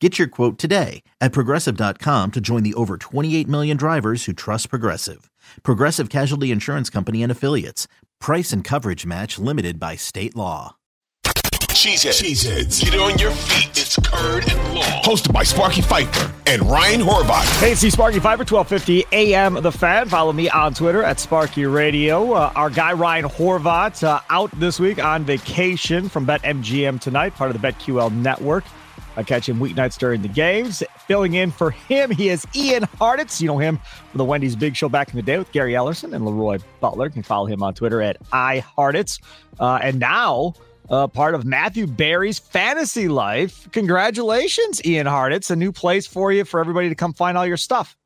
Get your quote today at progressive.com to join the over 28 million drivers who trust Progressive. Progressive Casualty Insurance Company and Affiliates. Price and coverage match limited by state law. Cheeseheads. Cheeseheads. Get on your feet. It's Curd and Long. Hosted by Sparky Fifer and Ryan Horvath. Hey, see Sparky Fifer, 1250 AM The Fan. Follow me on Twitter at Sparky Radio. Uh, our guy Ryan Horvath uh, out this week on vacation from BetMGM tonight, part of the BetQL network. I catch him weeknights during the games. Filling in for him, he is Ian Hartitz. You know him from the Wendy's Big Show back in the day with Gary Ellerson and Leroy Butler. You can follow him on Twitter at iHartitz. Uh, and now, uh, part of Matthew Berry's fantasy life. Congratulations, Ian Hartitz. A new place for you for everybody to come find all your stuff.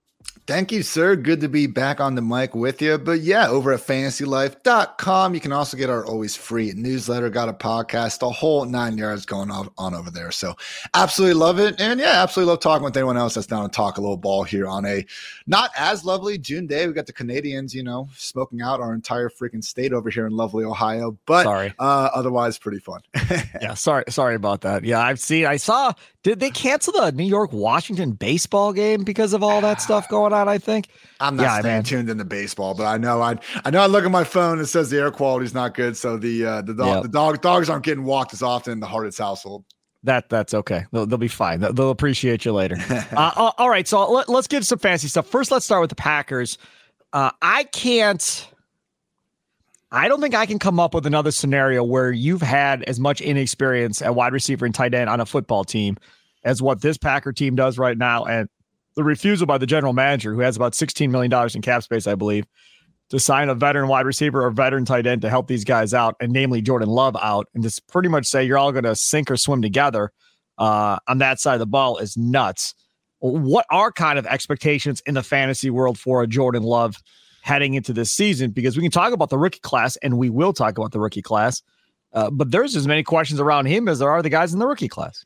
Thank you, sir. Good to be back on the mic with you. But yeah, over at fantasylife.com, you can also get our always free newsletter, got a podcast, the whole nine yards going on, on over there. So absolutely love it. And yeah, absolutely love talking with anyone else that's down to talk a little ball here on a not as lovely June day. We got the Canadians, you know, smoking out our entire freaking state over here in lovely Ohio. But sorry. Uh, otherwise pretty fun. yeah, sorry, sorry about that. Yeah, I've seen I saw did they cancel the New York Washington baseball game because of all that stuff going on? I think I'm not yeah, staying man. tuned into baseball, but I know I I know I look at my phone. It says the air quality is not good, so the uh, the dog yep. the dog dogs aren't getting walked as often in the Hartitz household. That that's okay. They'll, they'll be fine. They'll, they'll appreciate you later. uh, all right, so let, us get some fancy stuff. First, let's start with the Packers. Uh, I can't. I don't think I can come up with another scenario where you've had as much inexperience at wide receiver and tight end on a football team as what this Packer team does right now. And the refusal by the general manager, who has about $16 million in cap space, I believe, to sign a veteran wide receiver or veteran tight end to help these guys out, and namely Jordan Love out, and just pretty much say you're all going to sink or swim together uh, on that side of the ball is nuts. What are kind of expectations in the fantasy world for a Jordan Love heading into this season? Because we can talk about the rookie class, and we will talk about the rookie class, uh, but there's as many questions around him as there are the guys in the rookie class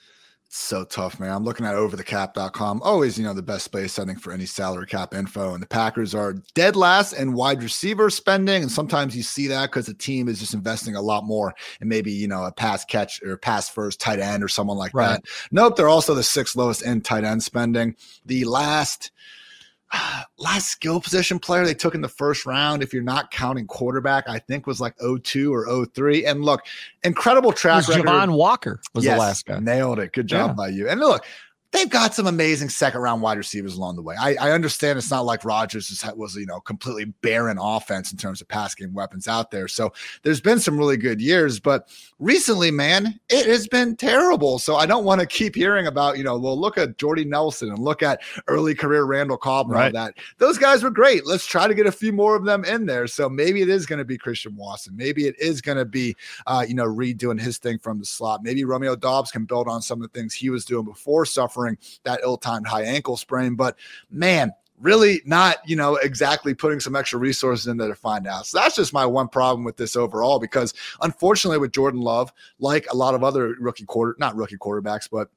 so tough, man. I'm looking at overthecap.com. Always, you know, the best place setting for any salary cap info. And the Packers are dead last in wide receiver spending. And sometimes you see that because the team is just investing a lot more and maybe, you know, a pass catch or pass first tight end or someone like right. that. Nope. They're also the sixth lowest in tight end spending. The last last skill position player they took in the first round, if you're not counting quarterback, I think was like 02 or 03. And look, incredible track record. Javon Walker was yes, the last guy. Nailed it. Good job yeah. by you. And look, they've got some amazing second round wide receivers along the way. I, I understand it's not like Rodgers was, you know, completely barren offense in terms of pass game weapons out there. So there's been some really good years, but recently, man, it has been terrible. So I don't want to keep hearing about, you know, well, look at Jordy Nelson and look at early career Randall Cobb and right. all that. Those guys were great. Let's try to get a few more of them in there. So maybe it is going to be Christian Watson. Maybe it is going to be, uh, you know, Reed doing his thing from the slot. Maybe Romeo Doubs can build on some of the things he was doing before suffering suffering that ill-timed high ankle sprain. But man, really not, you know, exactly putting some extra resources in there to find out. So that's just my one problem with this overall, because unfortunately with Jordan Love, like a lot of other rookie quarter, not rookie quarterbacks, but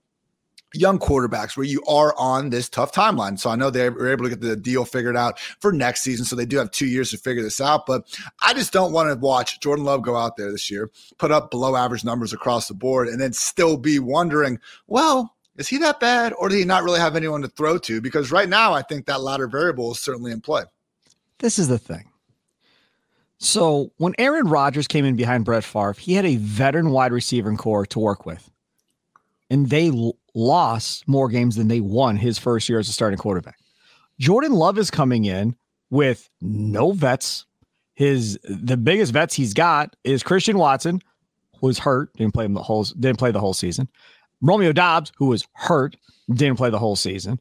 young quarterbacks where you are on this tough timeline. So I know they were able to get the deal figured out for next season. So they do have two years to figure this out. But I just don't want to watch Jordan Love go out there this year, put up below average numbers across the board, and then still be wondering, well, is he that bad or do he not really have anyone to throw to? Because right now, I think that latter variable is certainly in play. This is the thing. So when Aaron Rodgers came in behind Brett Favre, he had a veteran wide receiver core to work with. And they lost more games than they won his first year as a starting quarterback. Jordan Love is coming in with no vets. His the biggest vets he's got is Christian Watson, who was hurt, didn't play him the whole didn't play the whole season. Romeo Doubs, who was hurt, didn't play the whole season,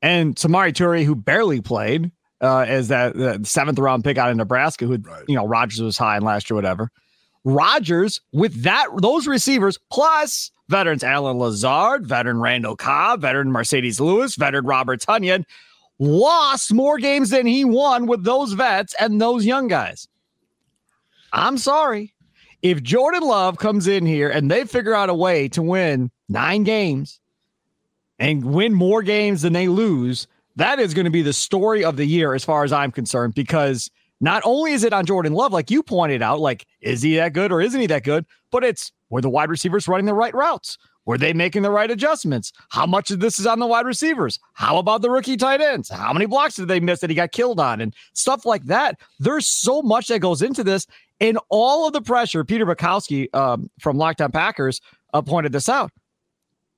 and Samori Toure, who barely played uh, as that, that seventh round pick out of Nebraska, who right. you know Rodgers was high in last year, whatever. Rodgers with that those receivers plus veterans Allen Lazard, veteran Randall Cobb, veteran Marcedes Lewis, veteran Robert Tonyan lost more games than he won with those vets and those young guys. I'm sorry. If Jordan Love comes in here and they figure out a way to win nine games and win more games than they lose, that is going to be the story of the year as far as I'm concerned because not only is it on Jordan Love, like you pointed out, like, is he that good or isn't he that good? But it's were the wide receivers running the right routes? Were they making the right adjustments? How much of this is on the wide receivers? How about the rookie tight ends? How many blocks did they miss that he got killed on and stuff like that? There's so much that goes into this. And all of the pressure, Peter Bukowski um, from Locked On Packers uh, pointed this out.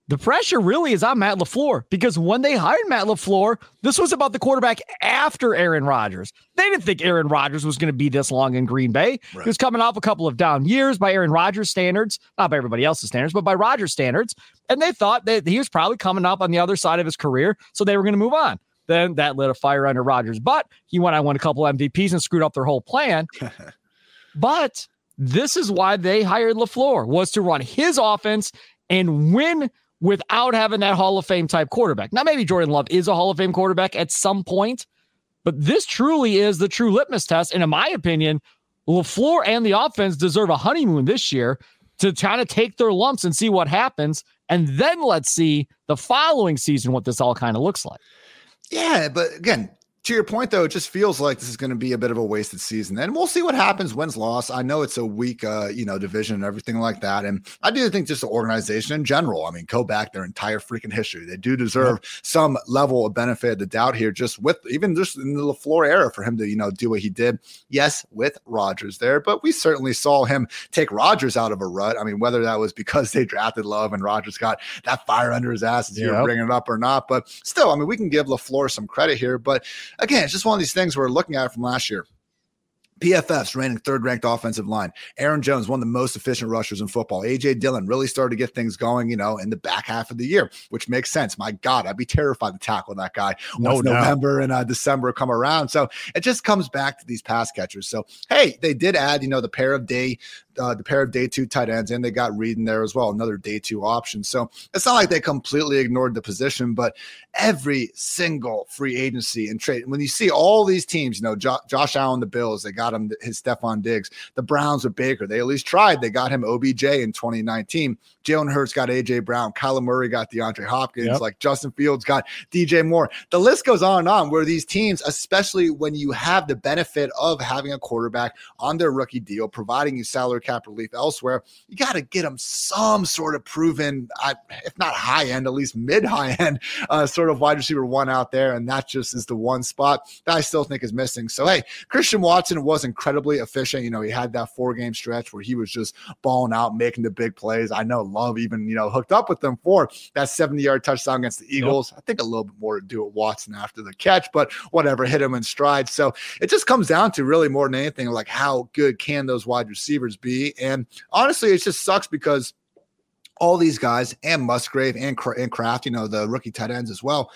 The pressure really is on Matt LaFleur because when they hired Matt LaFleur, this was about the quarterback after Aaron Rodgers. They didn't think Aaron Rodgers was going to be this long in Green Bay. Right. He was coming off a couple of down years by Aaron Rodgers standards, not by everybody else's standards, but by Rodgers standards. And they thought that he was probably coming up on the other side of his career, so they were going to move on. Then that lit a fire under Rodgers' But He went on won a couple MVPs and screwed up their whole plan. but this is why they hired LaFleur was to run his offense and win without having that Hall of Fame type quarterback. Now, maybe Jordan Love is a Hall of Fame quarterback at some point, but this truly is the true litmus test. And in my opinion, LaFleur and the offense deserve a honeymoon this year to kind of take their lumps and see what happens. And then let's see the following season what this all kind of looks like. Yeah, but again, to your point, though, it just feels like this is going to be a bit of a wasted season, and we'll see what happens. Wins loss. I know it's a weak, uh, you know, division and everything like that, and I do think just the organization in general. I mean, go back their entire freaking history. They do deserve yeah. some level of benefit of the doubt here, just with even just in the LaFleur era for him to you know do what he did. Yes, with Rodgers there, but we certainly saw him take Rodgers out of a rut. I mean, whether that was because they drafted Love and Rodgers got that fire under his ass as yep. you're bringing it up or not, but still, I mean, we can give LaFleur some credit here, but again, it's just one of these things we're looking at from last year. PFF's reigning third ranked offensive line. Aaron Jones, one of the most efficient rushers in football. AJ Dillon really started to get things going, you know, in the back half of the year, which makes sense. My God, I'd be terrified to tackle that guy once no, November and uh, December come around. So it just comes back to these pass catchers. So, hey, they did add, you know, the pair of day uh, the pair of day two tight ends, and they got Reed in there as well, another day two option. So it's not like they completely ignored the position, but every single free agency and trade, when you see all these teams, you know, jo- Josh Allen, the Bills, they got him his Stefon Diggs, the Browns with Baker, they at least tried. They got him OBJ in 2019. Jalen Hurts got AJ Brown, Kyler Murray got DeAndre Hopkins, yep. like Justin Fields got DJ Moore. The list goes on and on where these teams, especially when you have the benefit of having a quarterback on their rookie deal, providing you salary cap relief elsewhere, you got to get them some sort of proven, if not high end, at least mid high end uh, sort of wide receiver one out there. And that just is the one spot that I still think is missing. So, hey, Christian Watson was incredibly efficient. You know, he had that four game stretch where he was just balling out, making the big plays. I know Love even, you know, hooked up with them for that 70 yard touchdown against the Eagles. Yep. I think a little bit more to do with Watson after the catch, but whatever, hit him in stride. So it just comes down to really more than anything, like how good can those wide receivers be? And honestly, it just sucks because all these guys and Musgrave and, and Kraft, you know, the rookie tight ends as well,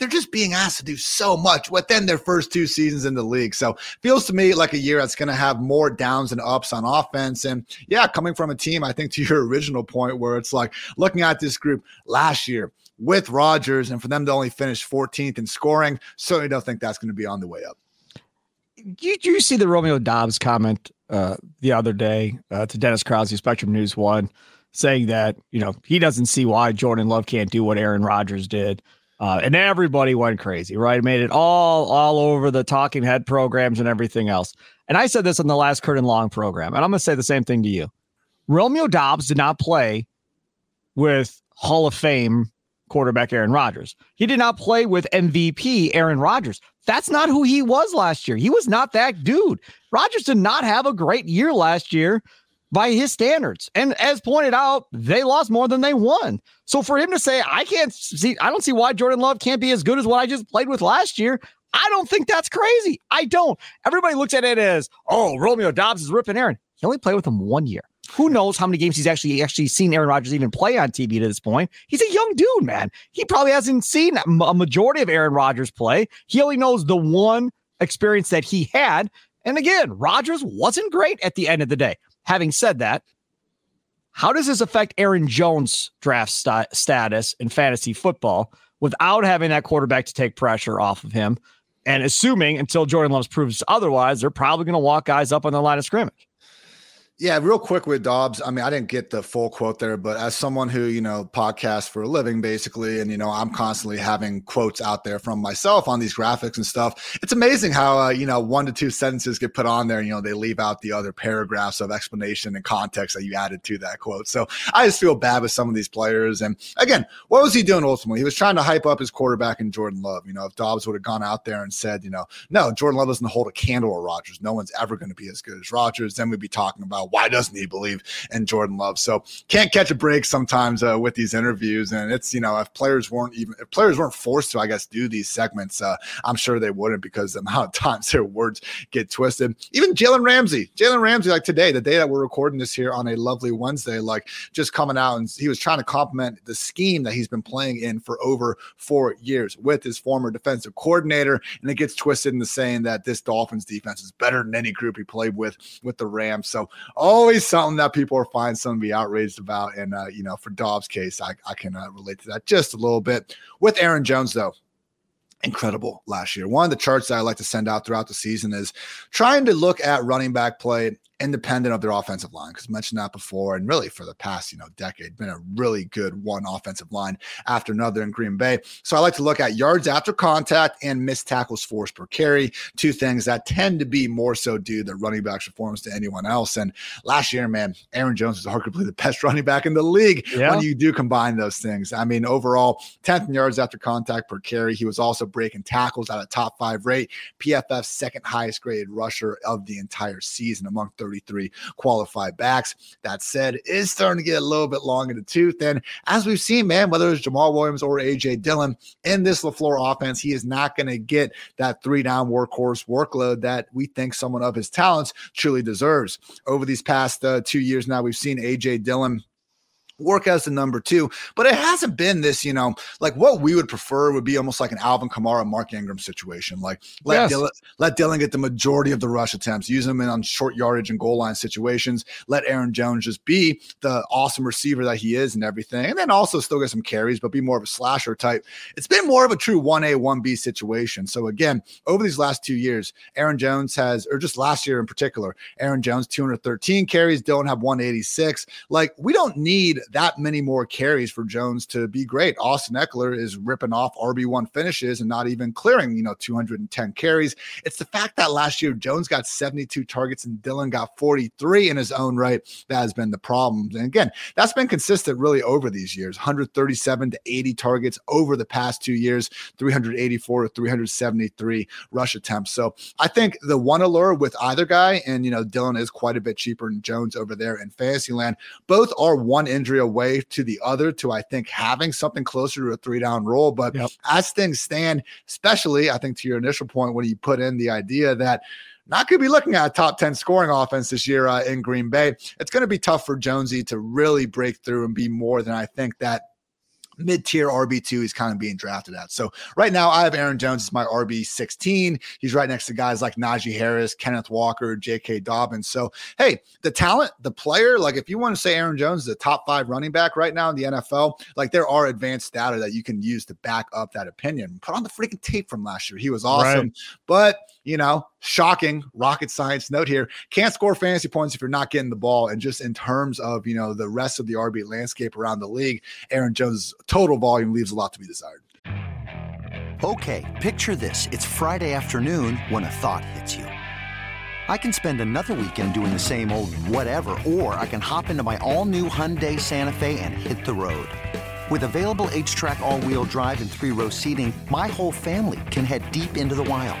they're just being asked to do so much within their first two seasons in the league. So feels to me like a year that's going to have more downs and ups on offense. And yeah, coming from a team, I think to your original point where it's like looking at this group last year with Rodgers and for them to only finish 14th in scoring, certainly don't think that's going to be on the way up. Did you see the Romeo Doubs comment uh, the other day uh, to Dennis Krause, Spectrum News One, saying that, you know, he doesn't see why Jordan Love can't do what Aaron Rodgers did. Uh, and everybody went crazy, right? Made it all all over the talking head programs and everything else. And I said this on the last Curd and Long program, and I'm going to say the same thing to you. Romeo Doubs did not play with Hall of Fame quarterback Aaron Rodgers. He did not play with MVP Aaron Rodgers. That's not who he was last year. He was not that dude. Rodgers did not have a great year last year by his standards. And as pointed out, they lost more than they won. So for him to say, I can't see, I don't see why Jordan Love can't be as good as what I just played with last year. I don't think that's crazy. I don't. Everybody looks at it as, oh, Romeo Doubs is ripping Aaron. He only played with him one year. Who knows how many games he's actually actually seen Aaron Rodgers even play on TV to this point? He's a young dude, man. He probably hasn't seen a majority of Aaron Rodgers play. He only knows the one experience that he had. And again, Rodgers wasn't great at the end of the day. Having said that, how does this affect Aaron Jones' draft st- status in fantasy football without having that quarterback to take pressure off of him? And assuming until Jordan Love proves otherwise, they're probably going to walk guys up on the line of scrimmage. Yeah, real quick with Doubs. I mean, I didn't get the full quote there, but as someone who, you know, podcasts for a living basically, and, you know, I'm constantly having quotes out there from myself on these graphics and stuff. It's amazing how, uh, you know, one to two sentences get put on there and, you know, they leave out the other paragraphs of explanation and context that you added to that quote. So I just feel bad with some of these players. And again, what was he doing ultimately? He was trying to hype up his quarterback in Jordan Love. You know, if Doubs would have gone out there and said, you know, no, Jordan Love doesn't hold a candle to Rodgers. No one's ever going to be as good as Rodgers. Then we'd be talking about why doesn't he believe in Jordan Love? So can't catch a break sometimes uh, with these interviews. And it's, you know, if players weren't even, if players weren't forced to, I guess, do these segments, uh, I'm sure they wouldn't because the amount of times their words get twisted. Even Jalen Ramsey, Jalen Ramsey, like today, the day that we're recording this here on a lovely Wednesday, like just coming out and he was trying to compliment the scheme that he's been playing in for over four years with his former defensive coordinator. And it gets twisted into saying that this Dolphins defense is better than any group he played with with the Rams. So always something that people are finding something to be outraged about. And, uh, you know, for Doubs' case, I, I can uh, relate to that just a little bit. With Aaron Jones, though, incredible last year. One of the charts that I like to send out throughout the season is trying to look at running back play independent of their offensive line because I mentioned that before and really for the past you know decade been a really good one offensive line after another in Green Bay. So I like to look at yards after contact and missed tackles forced per carry, two things that tend to be more so due to running backs performance to anyone else. And last year, man, Aaron Jones was arguably the best running back in the league yeah. when you do combine those things. I mean, overall, 10th in yards after contact per carry. He was also breaking tackles at a top five rate, PFF's second highest graded rusher of the entire season among 30 33 qualified backs. That said, is starting to get a little bit long in the tooth. And as we've seen, man, whether it's Jamaal Williams or AJ Dillon in this LaFleur offense, he is not going to get that three down workhorse workload that we think someone of his talents truly deserves. Over these past uh, two years now, we've seen AJ Dillon work as the number two, but it hasn't been this, you know, like what we would prefer would be almost like an Alvin Kamara, Mark Ingram situation. Like let yes. Dillon, let Dillon get the majority of the rush attempts, use him in on short yardage and goal line situations. Let Aaron Jones just be the awesome receiver that he is and everything, and then also still get some carries, but be more of a slasher type. It's been more of a true one A one B situation. So again, over these last two years, Aaron Jones has, or just last year in particular, Aaron Jones 213 carries, Dillon have 186. Like we don't need that many more carries for Jones to be great. Austin Ekeler is ripping off RB1 finishes and not even clearing, you know, 210 carries. It's the fact that last year Jones got 72 targets and Dillon got 43 in his own right that has been the problem. And again, that's been consistent really over these years 137 to 80 targets over the past two years, 384 to 373 rush attempts. So I think the one allure with either guy, and, you know, Dillon is quite a bit cheaper than Jones over there in fantasy land, both are one injury away to the other to I think having something closer to a three down role. But yep. as things stand, especially I think to your initial point when you put in the idea that not going to be looking at a top 10 scoring offense this year uh, in Green Bay. It's going to be tough for Jonesy to really break through and be more than I think that mid tier RB2 he's kind of being drafted at. So right now I have Aaron Jones as my RB 16. He's right next to guys like Najee Harris, Kenneth Walker, J.K. Dobbins. So hey, the talent, the player, like if you want to say Aaron Jones is a top five running back right now in the NFL, like there are advanced data that you can use to back up that opinion. Put on the freaking tape from last year. He was awesome. Right. But you know, shocking rocket science note here. Can't score fantasy points if you're not getting the ball. And just in terms of, you know, the rest of the RB landscape around the league, Aaron Jones' total volume leaves a lot to be desired. Okay, picture this. It's Friday afternoon when a thought hits you. I can spend another weekend doing the same old whatever, or I can hop into my all new Hyundai Santa Fe and hit the road. With available HTRAC, all wheel drive, and three row seating, my whole family can head deep into the wild.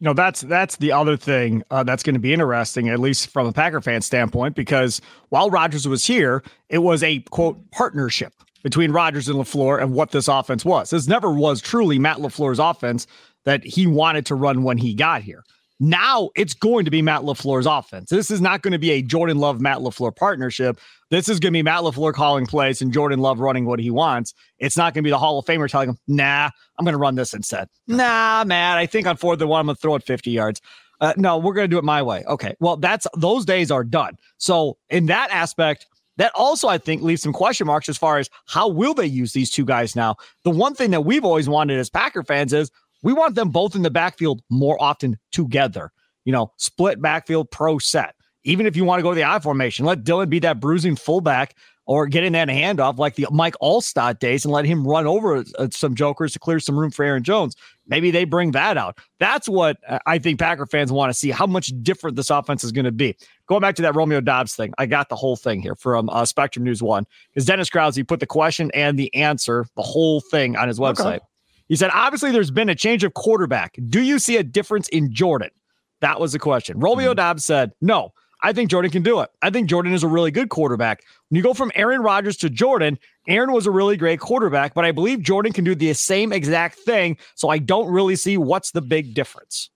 you know that's that's the other thing uh, that's going to be interesting, at least from a Packer fan standpoint, because while Rodgers was here, it was a quote partnership between Rodgers and LaFleur and what this offense was. This never was truly Matt LaFleur's offense that he wanted to run when he got here. Now it's going to be Matt LaFleur's offense. This is not going to be a Jordan Love Matt LaFleur partnership. This is going to be Matt LaFleur calling plays and Jordan Love running what he wants. It's not going to be the Hall of Famer telling him, nah, I'm going to run this instead. Nah, Matt, I think on fourth and one, I'm going to throw it 50 yards. Uh, no, we're going to do it my way. Okay. Well, that's those days are done. So, in that aspect, that also, I think, leaves some question marks as far as how will they use these two guys now. The one thing that we've always wanted as Packer fans is we want them both in the backfield more often together. You know, split backfield pro set. Even if you want to go to the I formation, let Dillon be that bruising fullback or get in that handoff like the Mike Alstott days and let him run over uh, some jokers to clear some room for Aaron Jones. Maybe they bring that out. That's what uh, I think Packer fans want to see how much different this offense is going to be. Going back to that Romeo Doubs thing, I got the whole thing here from uh, Spectrum News One because Dennis Krause put the question and the answer, the whole thing on his website. Okay. He said, obviously, there's been a change of quarterback. Do you see a difference in Jordan? That was the question. Romeo mm-hmm. Doubs said, no. I think Jordan can do it. I think Jordan is a really good quarterback. When you go from Aaron Rodgers to Jordan, Aaron was a really great quarterback, but I believe Jordan can do the same exact thing. So I don't really see what's the big difference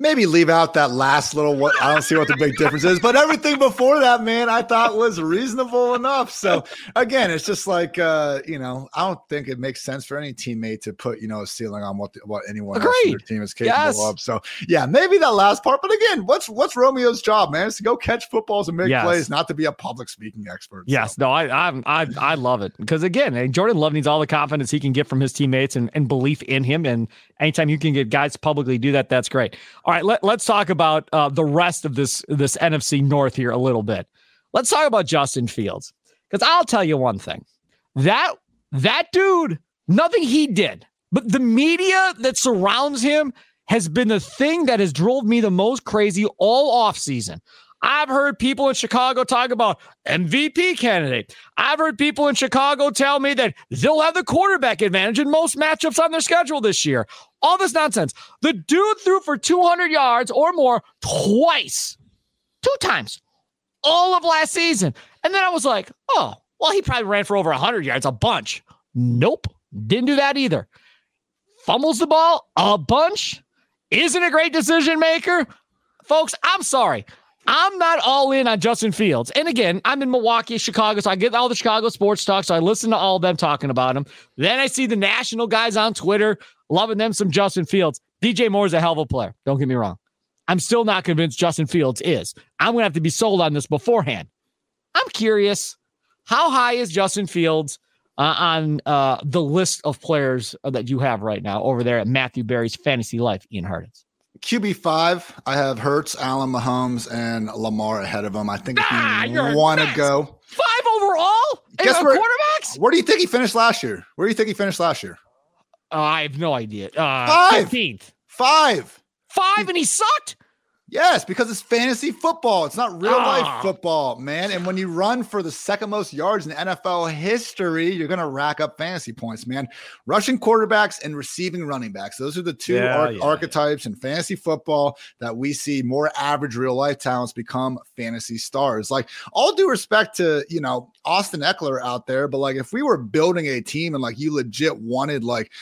maybe leave out that last little what I don't see what the big difference is, but everything before that, man, I thought was reasonable enough. So again, it's just like uh, you know, I don't think it makes sense for any teammate to put, you know, a ceiling on what the, what anyone Agreed. else on their team is capable yes. of. So yeah, maybe that last part, but again, what's what's Romeo's job, man? Is to go catch footballs and make yes. plays, not to be a public speaking expert. Yes, so. no, I I I, I love it because again, Jordan Love needs all the confidence he can get from his teammates and, and belief in him. And anytime you can get guys publicly do that, that's great. All right, let, let's talk about uh, the rest of this this NFC North here a little bit. Let's talk about Justin Fields because I'll tell you one thing that that dude, nothing he did, but the media that surrounds him has been the thing that has drove me the most crazy all off season. I've heard people in Chicago talk about MVP candidate. I've heard people in Chicago tell me that they'll have the quarterback advantage in most matchups on their schedule this year. All this nonsense. The dude threw for 200 yards or more twice, two times, all of last season. And then I was like, oh, well, he probably ran for over 100 yards, a bunch. Nope, didn't do that either. Fumbles the ball a bunch. Isn't a great decision maker. Folks, I'm sorry. I'm not all in on Justin Fields. And again, I'm in Milwaukee, Chicago, so I get all the Chicago sports talk. So I listen to all of them talking about him. Then I see the national guys on Twitter loving them some Justin Fields. DJ Moore is a hell of a player. Don't get me wrong. I'm still not convinced Justin Fields is. I'm going to have to be sold on this beforehand. I'm curious how high is Justin Fields uh, on uh, the list of players that you have right now over there at Matthew Berry's Fantasy Life, Ian Hartitz? QB five, I have Hurts, Allen, Mahomes, and Lamar ahead of him. I think if ah, you want to go five overall, guess where quarterbacks. Where do you think he finished last year? Where do you think he finished last year? Uh, I have no idea. Uh, five, 15th. five, five, and he sucked. Yes, because it's fantasy football. It's not real life ah. football, man. And when you run for the second most yards in NFL history, you're going to rack up fantasy points, man. Rushing quarterbacks and receiving running backs. Those are the two yeah, ar- yeah, archetypes yeah. in fantasy football that we see more average real life talents become fantasy stars. Like, all due respect to, you know, Austin Ekeler out there, but like if we were building a team and like you legit wanted like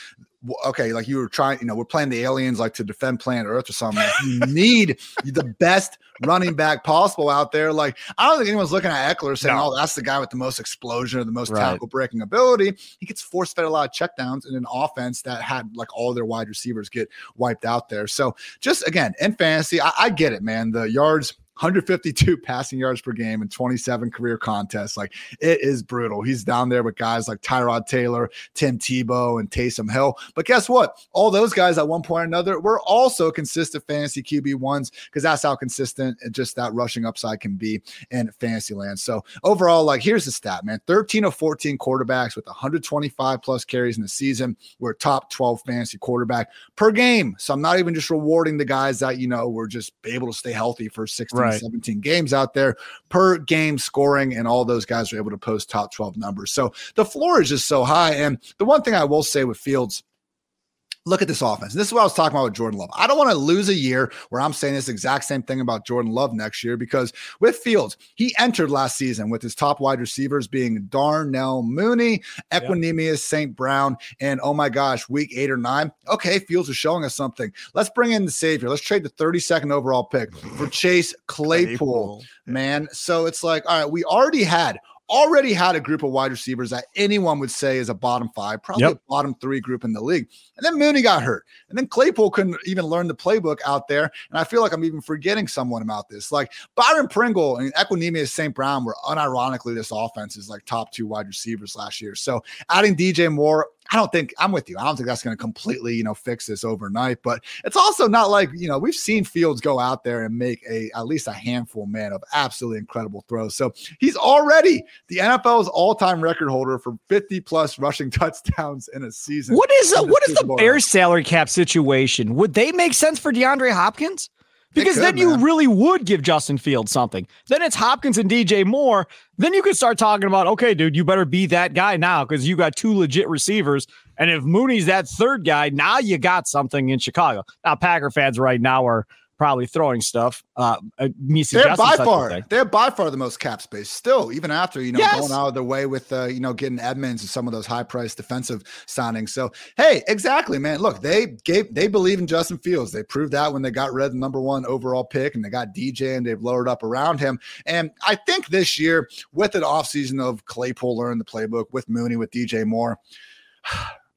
okay, like you were trying, you know, we're playing the aliens like to defend planet Earth or something. you need the best running back possible out there. Like, I don't think anyone's looking at Ekeler saying, no. oh, that's the guy with the most explosion or the most right. tackle breaking ability. He gets force fed a lot of checkdowns in an offense that had like all their wide receivers get wiped out there. So, just again, in fantasy, I, I get it, man. The yards 152 passing yards per game and 27 career contests. Like it is brutal. He's down there with guys like Tyrod Taylor, Tim Tebow, and Taysom Hill. But guess what? All those guys at one point or another were also consistent fantasy QB ones because that's how consistent just that rushing upside can be in fantasy land. So overall, like here's the stat, man: 13 of 14 quarterbacks with 125 plus carries in the season were top 12 fantasy quarterback per game. So I'm not even just rewarding the guys that you know were just able to stay healthy for 16 right. 17 games out there per game scoring, and all those guys are able to post top 12 numbers. So the floor is just so high. And the one thing I will say with Fields, look at this offense. And this is what I was talking about with Jordan Love. I don't want to lose a year where I'm saying this exact same thing about Jordan Love next year because with Fields, he entered last season with his top wide receivers being Darnell Mooney, Equanimeous yep. St. Brown, and oh my gosh, week eight or nine. Okay, Fields is showing us something. Let's bring in the savior. Let's trade the 32nd overall pick for Chase Claypool, Claypool. man. So it's like, all right, we already had already had a group of wide receivers that anyone would say is a bottom five, probably yep. a bottom three group in the league. And then Mooney got hurt. And then Claypool couldn't even learn the playbook out there. And I feel like I'm even forgetting someone about this. Like Byron Pringle and Equanimeous St. Brown were unironically this offense is like top two wide receivers last year. So adding DJ Moore, I don't think I'm with you. I don't think that's going to completely, you know, fix this overnight. But it's also not like you know we've seen Fields go out there and make a at least a handful, man, of absolutely incredible throws. So he's already the NFL's all-time record holder for 50 plus rushing touchdowns in a season. What is a, what is the Bears salary cap situation? Would they make sense for DeAndre Hopkins? Because could, then man. you really would give Justin Fields something. Then it's Hopkins and DJ Moore. Then you could start talking about, okay, dude, you better be that guy now because you got two legit receivers. And if Mooney's that third guy, now you got something in Chicago. Now, Packer fans right now are probably throwing stuff. Uh, uh me they're by far they're by far the most cap space still, even after you know yes. going out of their way with uh, you know getting Edmunds and some of those high priced defensive signings. So hey, exactly, man. Look, they gave they believe in Justin Fields. They proved that when they got red the number one overall pick and they got DJ and they've lowered up around him. And I think this year with an offseason of Claypool learning the playbook with Mooney with DJ Moore.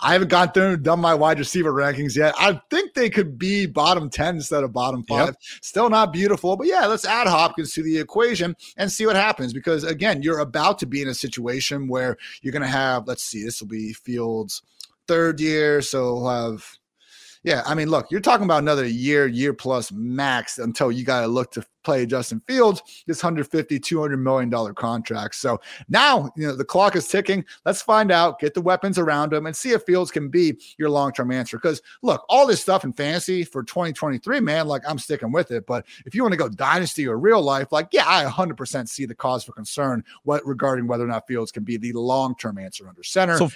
I haven't gone through and done my wide receiver rankings yet. I think they could be bottom 10 instead of bottom five. Yep. Still not beautiful, but yeah, let's add Hopkins to the equation and see what happens. Because again, you're about to be in a situation where you're going to have, let's see, this will be Fields' third year. So we'll have yeah, I mean, look, you're talking about another year, year plus max until you got to look to play Justin Fields, this 150, 200 million dollar contract. So now, you know, the clock is ticking. Let's find out, get the weapons around him and see if Fields can be your long-term answer. Because look, all this stuff in fantasy for 2023, man, like I'm sticking with it. But if you want to go dynasty or real life, like, yeah, I 100% see the cause for concern what regarding whether or not Fields can be the long-term answer under center. So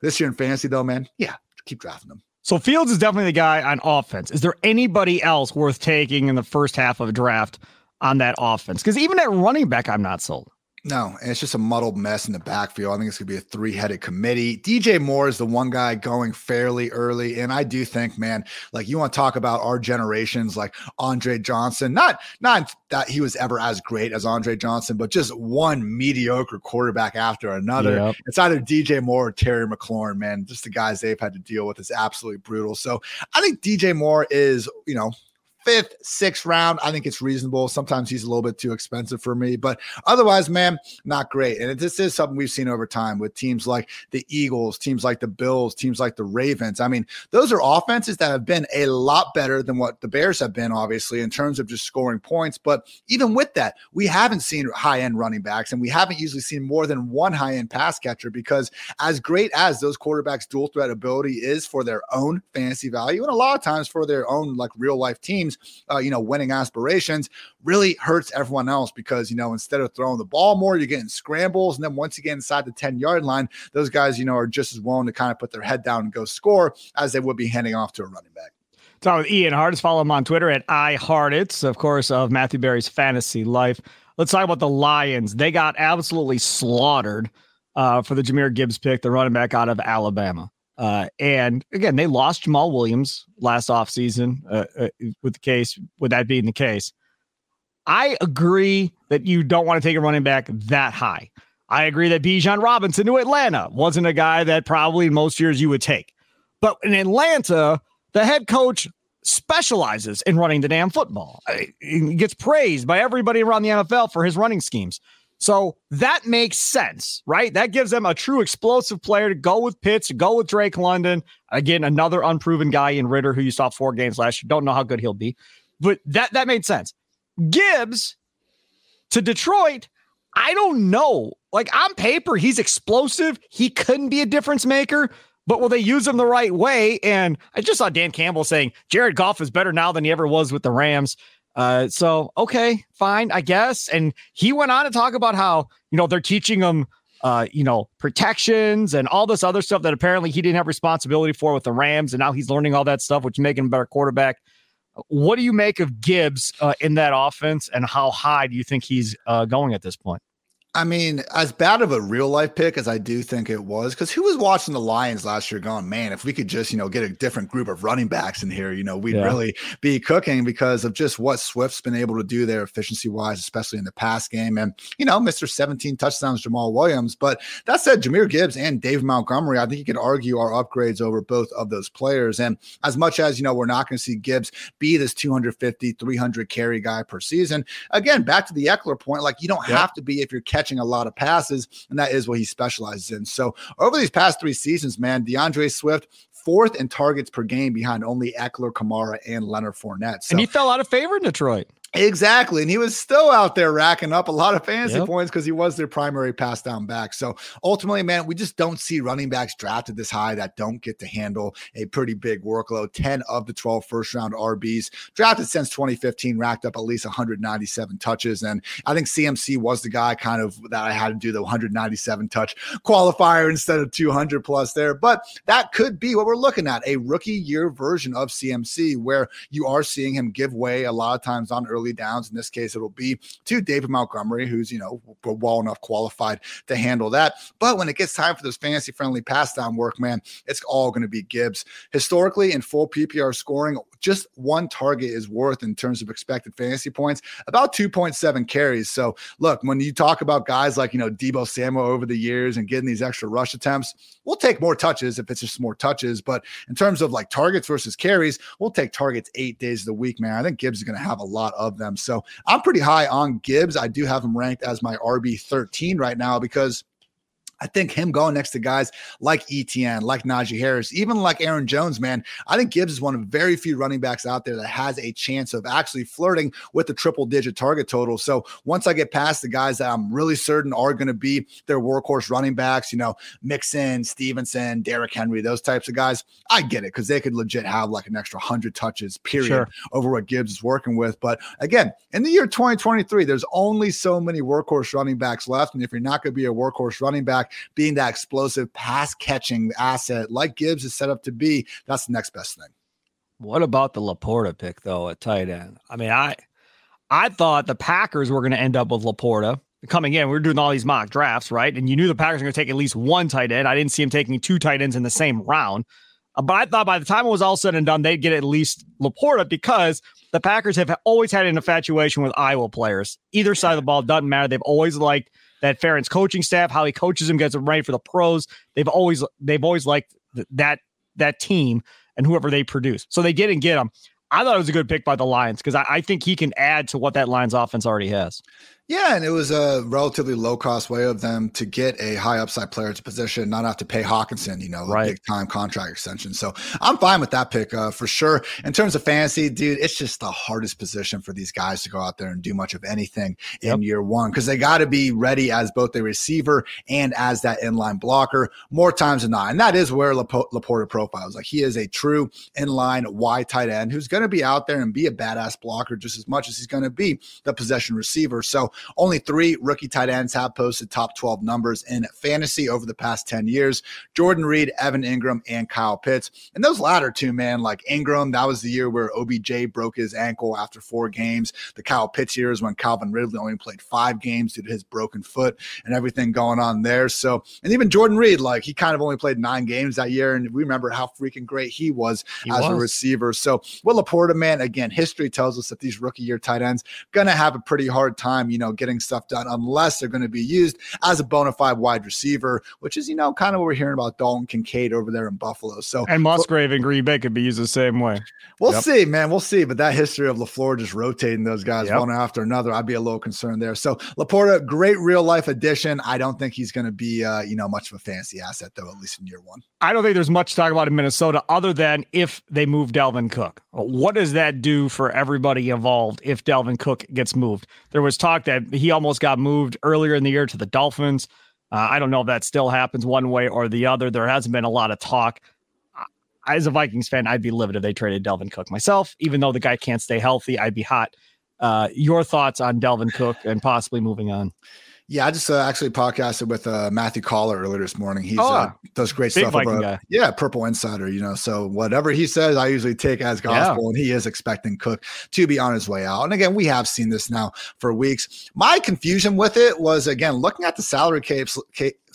this year in fantasy, though, man, yeah, keep drafting them. So Fields is definitely the guy on offense. Is there anybody else worth taking in the first half of a draft on that offense? Because even at running back, I'm not sold. No, and it's just a muddled mess in the backfield. I think it's going to be a three headed committee. DJ Moore is the one guy going fairly early. And I do think, man, like you want to talk about our generations, like Andre Johnson, not, not that he was ever as great as Andre Johnson, but just one mediocre quarterback after another. Yep. It's either DJ Moore or Terry McLaurin, man. Just the guys they've had to deal with is absolutely brutal. So I think DJ Moore is, you know, fifth, sixth round, I think it's reasonable. Sometimes he's a little bit too expensive for me, but otherwise, man, not great. And this is something we've seen over time with teams like the Eagles, teams like the Bills, teams like the Ravens. I mean, those are offenses that have been a lot better than what the Bears have been, obviously, in terms of just scoring points. But even with that, we haven't seen high end running backs and we haven't usually seen more than one high end pass catcher because, as great as those quarterbacks' dual threat ability is for their own fantasy value, and a lot of times for their own like real life teams, uh, you know, winning aspirations really hurts everyone else because, you know, instead of throwing the ball more, you're getting scrambles. And then once you get inside the 10 yard line, those guys, you know, are just as willing to kind of put their head down and go score as they would be handing off to a running back. Talking with Ian Hartitz. Follow him on Twitter at iHartitz, of course, of Matthew Berry's fantasy life. Let's talk about the Lions. They got absolutely slaughtered uh, for the Jahmyr Gibbs pick, the running back out of Alabama. Uh, and again, they lost Jamaal Williams last offseason uh, uh, with the case, with that being the case. I agree that you don't want to take a running back that high. I agree that Bijan Robinson to Atlanta wasn't a guy that probably most years you would take. But in Atlanta, the head coach specializes in running the damn football. He gets praised by everybody around the NFL for his running schemes. So that makes sense, right? That gives them a true explosive player to go with Pitts, to go with Drake London. Again, another unproven guy in Ridder who you saw four games last year. Don't know how good he'll be, but that that made sense. Gibbs to Detroit, I don't know. Like on paper, he's explosive. He couldn't be a difference maker, but will they use him the right way? And I just saw Dan Campbell saying Jared Goff is better now than he ever was with the Rams. Uh, so okay, fine, I guess. And he went on to talk about how you know they're teaching him, uh, you know, protections and all this other stuff that apparently he didn't have responsibility for with the Rams, and now he's learning all that stuff, which making him a better quarterback. What do you make of Gibbs uh, in that offense, and how high do you think he's uh, going at this point? I mean, as bad of a real life pick as I do think it was, because who was watching the Lions last year going, man, if we could just, you know, get a different group of running backs in here, you know, we'd yeah. really be cooking because of just what Swift's been able to do there efficiency wise, especially in the pass game. And, you know, Mr. 17 touchdowns, Jamaal Williams. But that said, Jahmyr Gibbs and Dave Montgomery, I think you could argue are upgrades over both of those players. And as much as, you know, we're not going to see Gibbs be this 250, 300 carry guy per season, again, back to the Ekeler point, like you don't yeah. have to be if you're catching catching a lot of passes, and that is what he specializes in. So over these past three seasons, man, D'Andre Swift fourth in targets per game behind only Ekeler, Kamara, and Leonard Fournette. So, and he fell out of favor in Detroit. Exactly. And he was still out there racking up a lot of fantasy yep. points because he was their primary pass down back. So ultimately, man, we just don't see running backs drafted this high that don't get to handle a pretty big workload. 10 of the 12 first round RBs drafted since 2015 racked up at least 197 touches. And I think CMC was the guy kind of that I had to do the 197 touch qualifier instead of 200 plus there. But that could be what we're looking at a rookie year version of CMC where you are seeing him give way a lot of times on early early downs. In this case, it'll be to David Montgomery, who's, you know, well enough qualified to handle that. But when it gets time for this fantasy friendly pass down work, man, it's all going to be Gibbs. Historically, in full PPR scoring, just one target is worth in terms of expected fantasy points about 2.7 carries. So, look, when you talk about guys like, you know, Deebo Samuel over the years and getting these extra rush attempts, we'll take more touches if it's just more touches. But in terms of like targets versus carries, we'll take targets eight days of the week, man. I think Gibbs is going to have a lot of them. So, I'm pretty high on Gibbs. I do have him ranked as my RB 13 right now because I think him going next to guys like ETN, like Najee Harris, even like Aaron Jones, man, I think Gibbs is one of very few running backs out there that has a chance of actually flirting with the triple digit target total. So once I get past the guys that I'm really certain are going to be their workhorse running backs, you know, Mixon, Stevenson, Derrick Henry, those types of guys, I get it because they could legit have like an extra 100 touches, period, sure. over what Gibbs is working with. But again, in the year 2023, there's only so many workhorse running backs left. And if you're not going to be a workhorse running back, being that explosive pass catching asset like Gibbs is set up to be, that's the next best thing. What about the Laporta pick though at tight end? I mean, I I thought the Packers were going to end up with Laporta coming in. We were doing all these mock drafts, right? And you knew the Packers were going to take at least one tight end. I didn't see him taking two tight ends in the same round. Uh, but I thought by the time it was all said and done, they'd get at least Laporta because the Packers have always had an infatuation with Iowa players. Either side of the ball doesn't matter. They've always liked that Ferentz coaching staff, how he coaches them, gets them ready for the pros. They've always they've always liked that that team and whoever they produce. So they get and get him. I thought it was a good pick by the Lions because I, I, think he can add to what that Lions offense already has. Yeah, and it was a relatively low cost way of them to get a high upside player to position, not have to pay Hockenson, you know, right. big time contract extension. So I'm fine with that pick uh, for sure. In terms of fantasy, dude, it's just the hardest position for these guys to go out there and do much of anything yep. in year one because they got to be ready as both a receiver and as that inline blocker more times than not. And that is where Lapo- LaPorta profiles. Like he is a true inline wide tight end who's going to be out there and be a badass blocker just as much as he's going to be the possession receiver. So only three rookie tight ends have posted top 12 numbers in fantasy over the past 10 years Jordan Reed, Evan Engram, and Kyle Pitts. And those latter two, man, like Engram, that was the year where OBJ broke his ankle after four games. The Kyle Pitts years when Calvin Ridley only played five games due to his broken foot and everything going on there. So, and even Jordan Reed, like he kind of only played nine games that year. And we remember how freaking great he was he as was. a receiver. So, Will Laporta, man, again, history tells us that these rookie year tight ends going to have a pretty hard time, you know, getting stuff done unless they're going to be used as a bona fide wide receiver, which is, you know, kind of what we're hearing about Dalton Kincaid over there in Buffalo. So and Musgrave and Green Bay could be used the same way. We'll yep. see, man. We'll see. But that history of LaFleur just rotating those guys yep. one after another, I'd be a little concerned there. So Laporta, great real life addition. I don't think he's going to be, uh, you know, much of a fancy asset though, at least in year one. I don't think there's much to talk about in Minnesota other than if they move Dalvin Cook. What does that do for everybody involved if Dalvin Cook gets moved? There was talk that he almost got moved earlier in the year to the Dolphins. Uh, I don't know if that still happens one way or the other. There hasn't been a lot of talk. As a Vikings fan, I'd be livid if they traded Dalvin Cook myself. Even though the guy can't stay healthy, I'd be hot. Uh, your thoughts on Dalvin Cook and possibly moving on? Yeah, I just uh, actually podcasted with uh, Matthew Coller earlier this morning. He oh, uh, does great stuff. About, yeah, Purple Insider. You know, so whatever he says, I usually take as gospel, yeah. and he is expecting Cook to be on his way out. And again, we have seen this now for weeks. My confusion with it was again looking at the salary caps,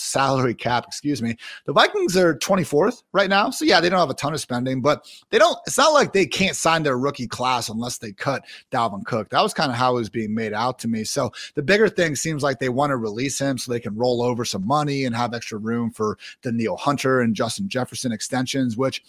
salary cap, excuse me. The Vikings are 24th right now. So yeah, they don't have a ton of spending, but they don't, it's not like they can't sign their rookie class unless they cut Dalvin Cook. That was kind of how it was being made out to me. So the bigger thing seems like they want to release him so they can roll over some money and have extra room for Danielle Hunter and Justin Jefferson extensions, which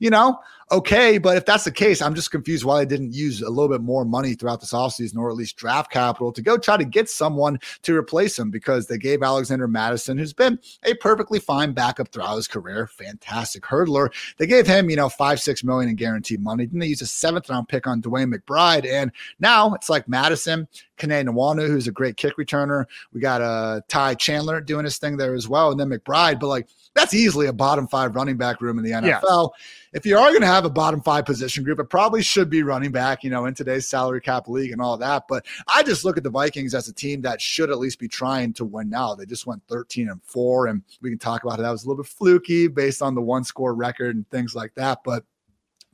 you know, okay. But if that's the case, I'm just confused why they didn't use a little bit more money throughout this offseason or at least draft capital to go try to get someone to replace him because they gave Alexander Mattison, who's been a perfectly fine backup throughout his career, fantastic hurdler. They gave him, you know, five, six million in guaranteed money. Then they used a seventh round pick on DeWayne McBride. And now it's like Mattison, Kene Nwangwu, who's a great kick returner. We got uh, Ty Chandler doing his thing there as well. And then McBride. But like, that's easily a bottom five running back room in the NFL. Yeah. If you are going to have a bottom five position group, it probably should be running back, you know, in today's salary cap league and all that. But I just look at the Vikings as a team that should at least be trying to win now. They just went 13 and four, and we can talk about it. That was a little bit fluky based on the one score record and things like that. But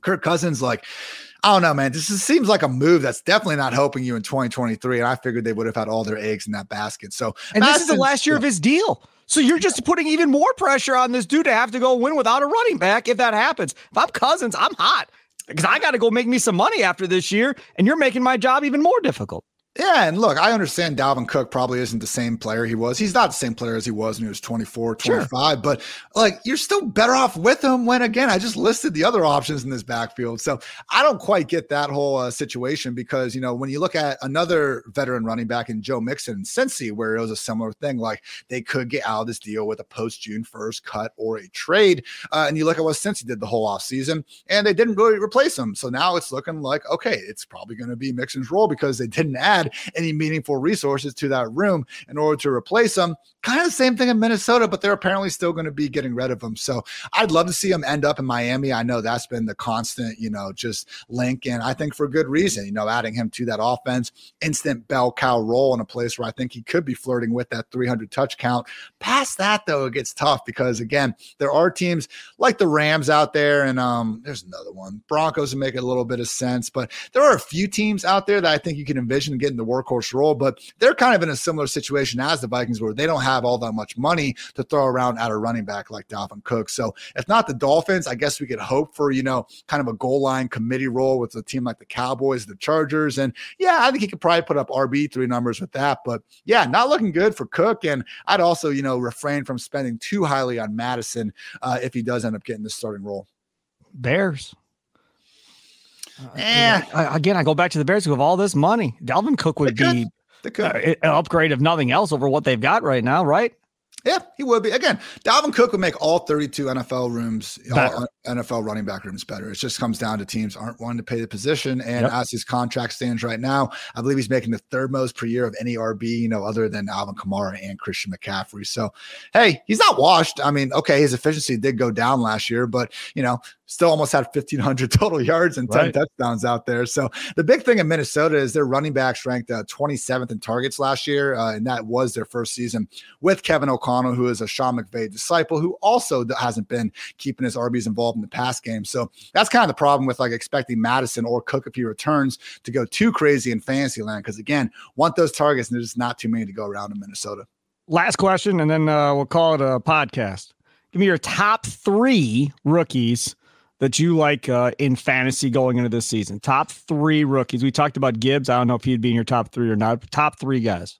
Kirk Cousins, like, I don't know, man. This seems like a move that's definitely not helping you in 2023. And I figured they would have had all their eggs in that basket. So, and this is the last year yeah. of his deal. So you're just putting even more pressure on this dude to have to go win without a running back if that happens. If I'm Cousins, I'm hot because I got to go make me some money after this year, and you're making my job even more difficult. Yeah, and look, I understand Dalvin Cook probably isn't the same player he was. He's not the same player as he was when he was 24, 25, sure. but like you're still better off with him when again, I just listed the other options in this backfield. So I don't quite get that whole uh, situation because, you know, when you look at another veteran running back in Joe Mixon and Cincy, where it was a similar thing, like they could get out of this deal with a post June 1st cut or a trade. Uh, and you look at what Cincy did the whole offseason and they didn't really replace him. So now it's looking like, okay, it's probably going to be Mixon's role because they didn't add any meaningful resources to that room in order to replace them. Kind of the same thing in Minnesota, but they're apparently still going to be getting rid of them. So I'd love to see him end up in Miami. I know that's been the constant, you know, just link. And I think for good reason, you know, adding him to that offense, instant bell cow role in a place where I think he could be flirting with that 300 touch count. Past that, though, it gets tough because, again, there are teams like the Rams out there, and um, there's another one. Broncos make a little bit of sense, but there are a few teams out there that I think you can envision getting the workhorse role, but they're kind of in a similar situation as the Vikings where they don't have all that much money to throw around at a running back like Dalvin Cook. So if not the Dolphins, I guess we could hope for, you know, kind of a goal line committee role with a team like the Cowboys, the Chargers. And yeah, I think he could probably put up RB three numbers with that. But yeah, not looking good for Cook. And I'd also, you know, refrain from spending too highly on Mattison uh, if he does end up getting the starting role. Bears. Uh, yeah. again, I go back to the Bears who have all this money. Dalvin Cook would be They could. Uh, an upgrade, if nothing else, over what they've got right now, right? Yeah, he would be. Again, Dalvin Cook would make all 32 NFL rooms, all NFL running back room is better. It just comes down to teams aren't wanting to pay the position. And yep. as his contract stands right now, I believe he's making the third most per year of any RB, you know, other than Alvin Kamara and Christian McCaffrey. So, hey, he's not washed. I mean, okay, his efficiency did go down last year, but, you know, still almost had 1,500 total yards and 10 right. touchdowns out there. So the big thing in Minnesota is their running backs ranked uh, 27th in targets last year, uh, and that was their first season with Kevin O'Connell, who is a Sean McVay disciple, who also hasn't been keeping his RBs involved in the pass game. So that's kind of the problem with like expecting Mattison or Cook if he returns to go too crazy in fantasy land. Because again, want those targets, and there's just not too many to go around in Minnesota. Last question, and then uh, we'll call it a podcast. Give me your top three rookies that you like uh, in fantasy going into this season? Top three rookies. We talked about Gibbs. I don't know if he'd be in your top three or not. Top three guys.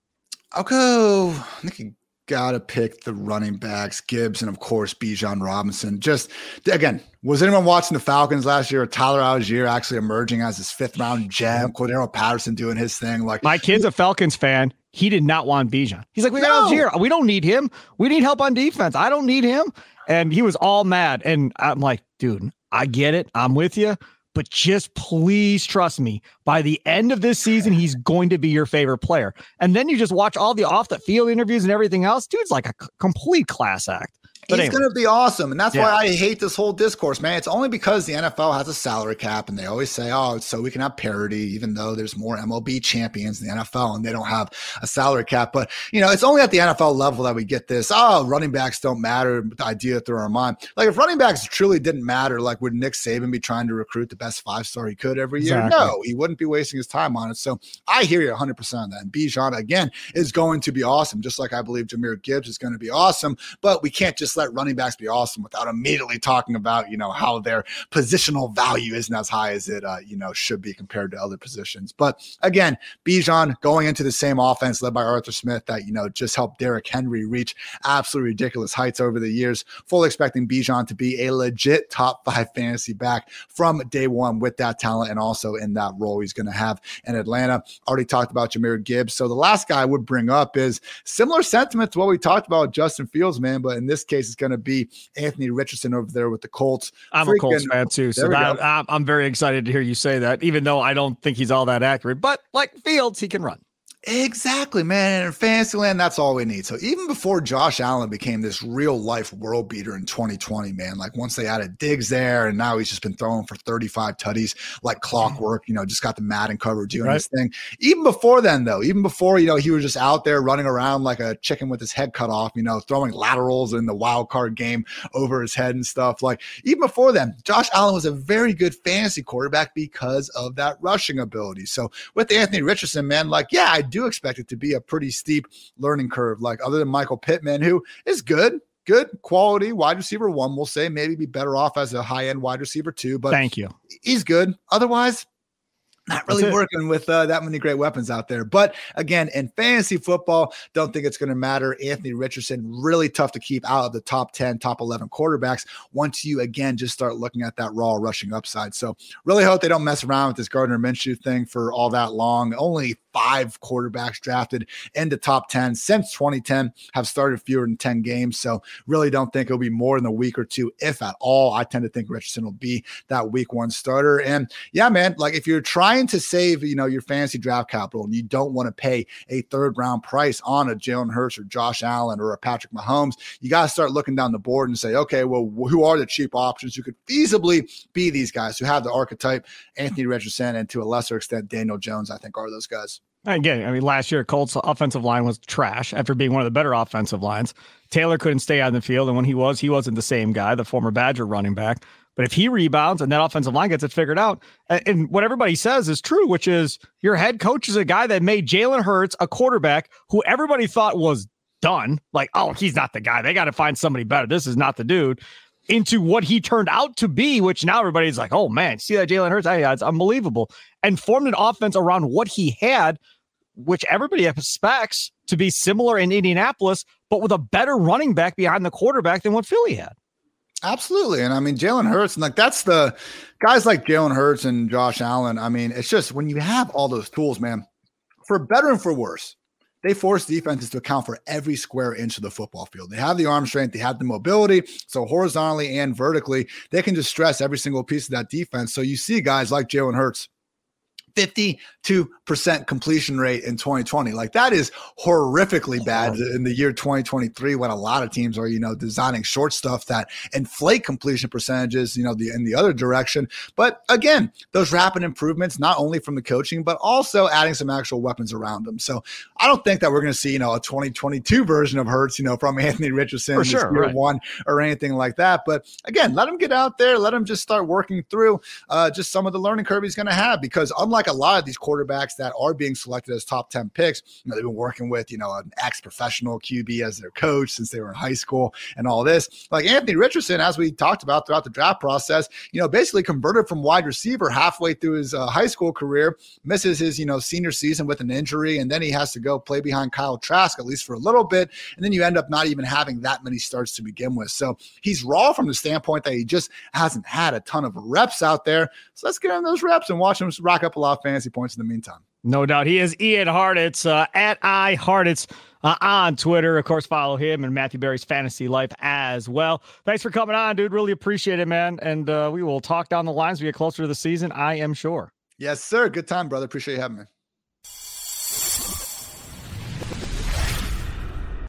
I'll go. I think you gotta pick the running backs, Gibbs, and of course Bijan Robinson. Just again, was anyone watching the Falcons last year? Tyler Allgeier actually emerging as his fifth round gem, Cordarrelle Patterson doing his thing. Like my kid's a Falcons fan. He did not want Bijan. He's like, we got no. Allgeier. We don't need him. We need help on defense. I don't need him. And he was all mad. And I'm like, dude, I get it. I'm with you. But just please trust me. By the end of this season, he's going to be your favorite player. And then you just watch all the off the field interviews and everything else. Dude's like a complete class act. But He's anyway. going to be awesome. And that's yeah. why I hate this whole discourse, man. It's only because the NFL has a salary cap and they always say, oh, so we can have parity, even though there's more MLB champions in the NFL and they don't have a salary cap. But, you know, it's only at the NFL level that we get this, oh, running backs don't matter, the idea through our mind. Like, if running backs truly didn't matter, like, would Nick Saban be trying to recruit the best five star he could every year? Exactly. No, he wouldn't be wasting his time on it. So I hear you 100% on that. And Bijan, again, is going to be awesome, just like I believe Jahmyr Gibbs is going to be awesome. But we can't just let running backs be awesome without immediately talking about, you know, how their positional value isn't as high as it, uh, you know, should be compared to other positions. But again, Bijan going into the same offense led by Arthur Smith that, you know, just helped Derrick Henry reach absolutely ridiculous heights over the years. Fully expecting Bijan to be a legit top five fantasy back from day one with that talent and also in that role he's going to have in Atlanta. Already talked about Jahmyr Gibbs. So the last guy I would bring up is similar sentiment to what we talked about Justin Fields, man. But in this case, it's going to be Anthony Richardson over there with the Colts. I'm Freaking, a Colts fan too, so that, I'm very excited to hear you say that, even though I don't think he's all that accurate. But like Fields, he can run. Exactly, man. And in Fantasyland, that's all we need. So even before Josh Allen became this real life world beater in 2020, man, like once they added Diggs there, and now he's just been throwing for 35 tutties like mm. clockwork, you know, just got the Madden cover doing right. his thing. Even before then, though, even before, you know, he was just out there running around like a chicken with his head cut off, you know, throwing laterals in the wild card game over his head and stuff. Like even before then, Josh Allen was a very good fantasy quarterback because of that rushing ability. So with Anthony Richardson, man, like, yeah, I do do expect it to be a pretty steep learning curve. Like other than Michael Pittman, who is good, good quality wide receiver one, we'll say maybe be better off as a high end wide receiver two. But thank you. He's good. Otherwise, not really working with uh, that many great weapons out there. But again, in fantasy football, don't think it's going to matter. Anthony Richardson, really tough to keep out of the top 10, top 11 quarterbacks once you again just start looking at that raw rushing upside. So, really hope they don't mess around with this Gardner Minshew thing for all that long. Only five quarterbacks drafted into top 10 since 2010 have started fewer than 10 games. So, really don't think it'll be more than a week or two, if at all. I tend to think Richardson will be that week one starter. And yeah, man, like if you're trying trying to save, you know, your fantasy draft capital and you don't want to pay a third round price on a Jalen Hurts or Josh Allen or a Patrick Mahomes, you got to start looking down the board and say, okay, well, who are the cheap options who could feasibly be these guys who have the archetype? Anthony Richardson and to a lesser extent, Daniel Jones, I think are those guys. Again, I mean, last year Colts offensive line was trash after being one of the better offensive lines. Taylor couldn't stay on the field, and when he was, he wasn't the same guy, the former Badger running back. But if he rebounds and that offensive line gets it figured out, and what everybody says is true, which is your head coach is a guy that made Jalen Hurts a quarterback who everybody thought was done. Like, oh, he's not the guy. They got to find somebody better. This is not the dude. Into what he turned out to be, which now everybody's like, oh man, see that Jalen Hurts? Hey, it's unbelievable. And formed an offense around what he had, which everybody expects to be similar in Indianapolis, but with a better running back behind the quarterback than what Philly had. Absolutely. And I mean, Jalen Hurts, and like that's the guys like Jalen Hurts and Josh Allen. I mean, it's just when you have all those tools, man, for better and for worse, they force defenses to account for every square inch of the football field. They have the arm strength, they have the mobility. So, horizontally and vertically, they can just stress every single piece of that defense. So, you see guys like Jalen Hurts 52% completion rate in 2020. Like that is horrifically bad in the year 2023 when a lot of teams are, you know, designing short stuff that inflate completion percentages, you know, the in the other direction. But again, those rapid improvements, not only from the coaching, but also adding some actual weapons around them. So I don't think that we're going to see, you know, a 2022 version of Hurts, you know, from Anthony Richardson For sure, year right. one or anything like that. But again, let him get out there, let him just start working through uh, just some of the learning curve he's going to have because unlike a lot of these quarterbacks that are being selected as top 10 picks, you know, they've been working with, you know, an ex-professional QB as their coach since they were in high school and all this. Like Anthony Richardson, as we talked about throughout the draft process, you know, basically converted from wide receiver halfway through his uh, high school career, misses his, you know, senior season with an injury, and then he has to go play behind Kyle Trask, at least for a little bit. And then you end up not even having that many starts to begin with. So he's raw from the standpoint that he just hasn't had a ton of reps out there. So let's get him those reps and watch him rack up a lot of fantasy points in the meantime. No doubt. He is Ian Hartitz uh, at I uh, on Twitter. Of course, follow him and Matthew Berry's fantasy life as well. Thanks for coming on, dude. Really appreciate it, man. And uh, we will talk down the lines. We get closer to the season, I am sure. Yes, sir. Good time, brother. Appreciate you having me.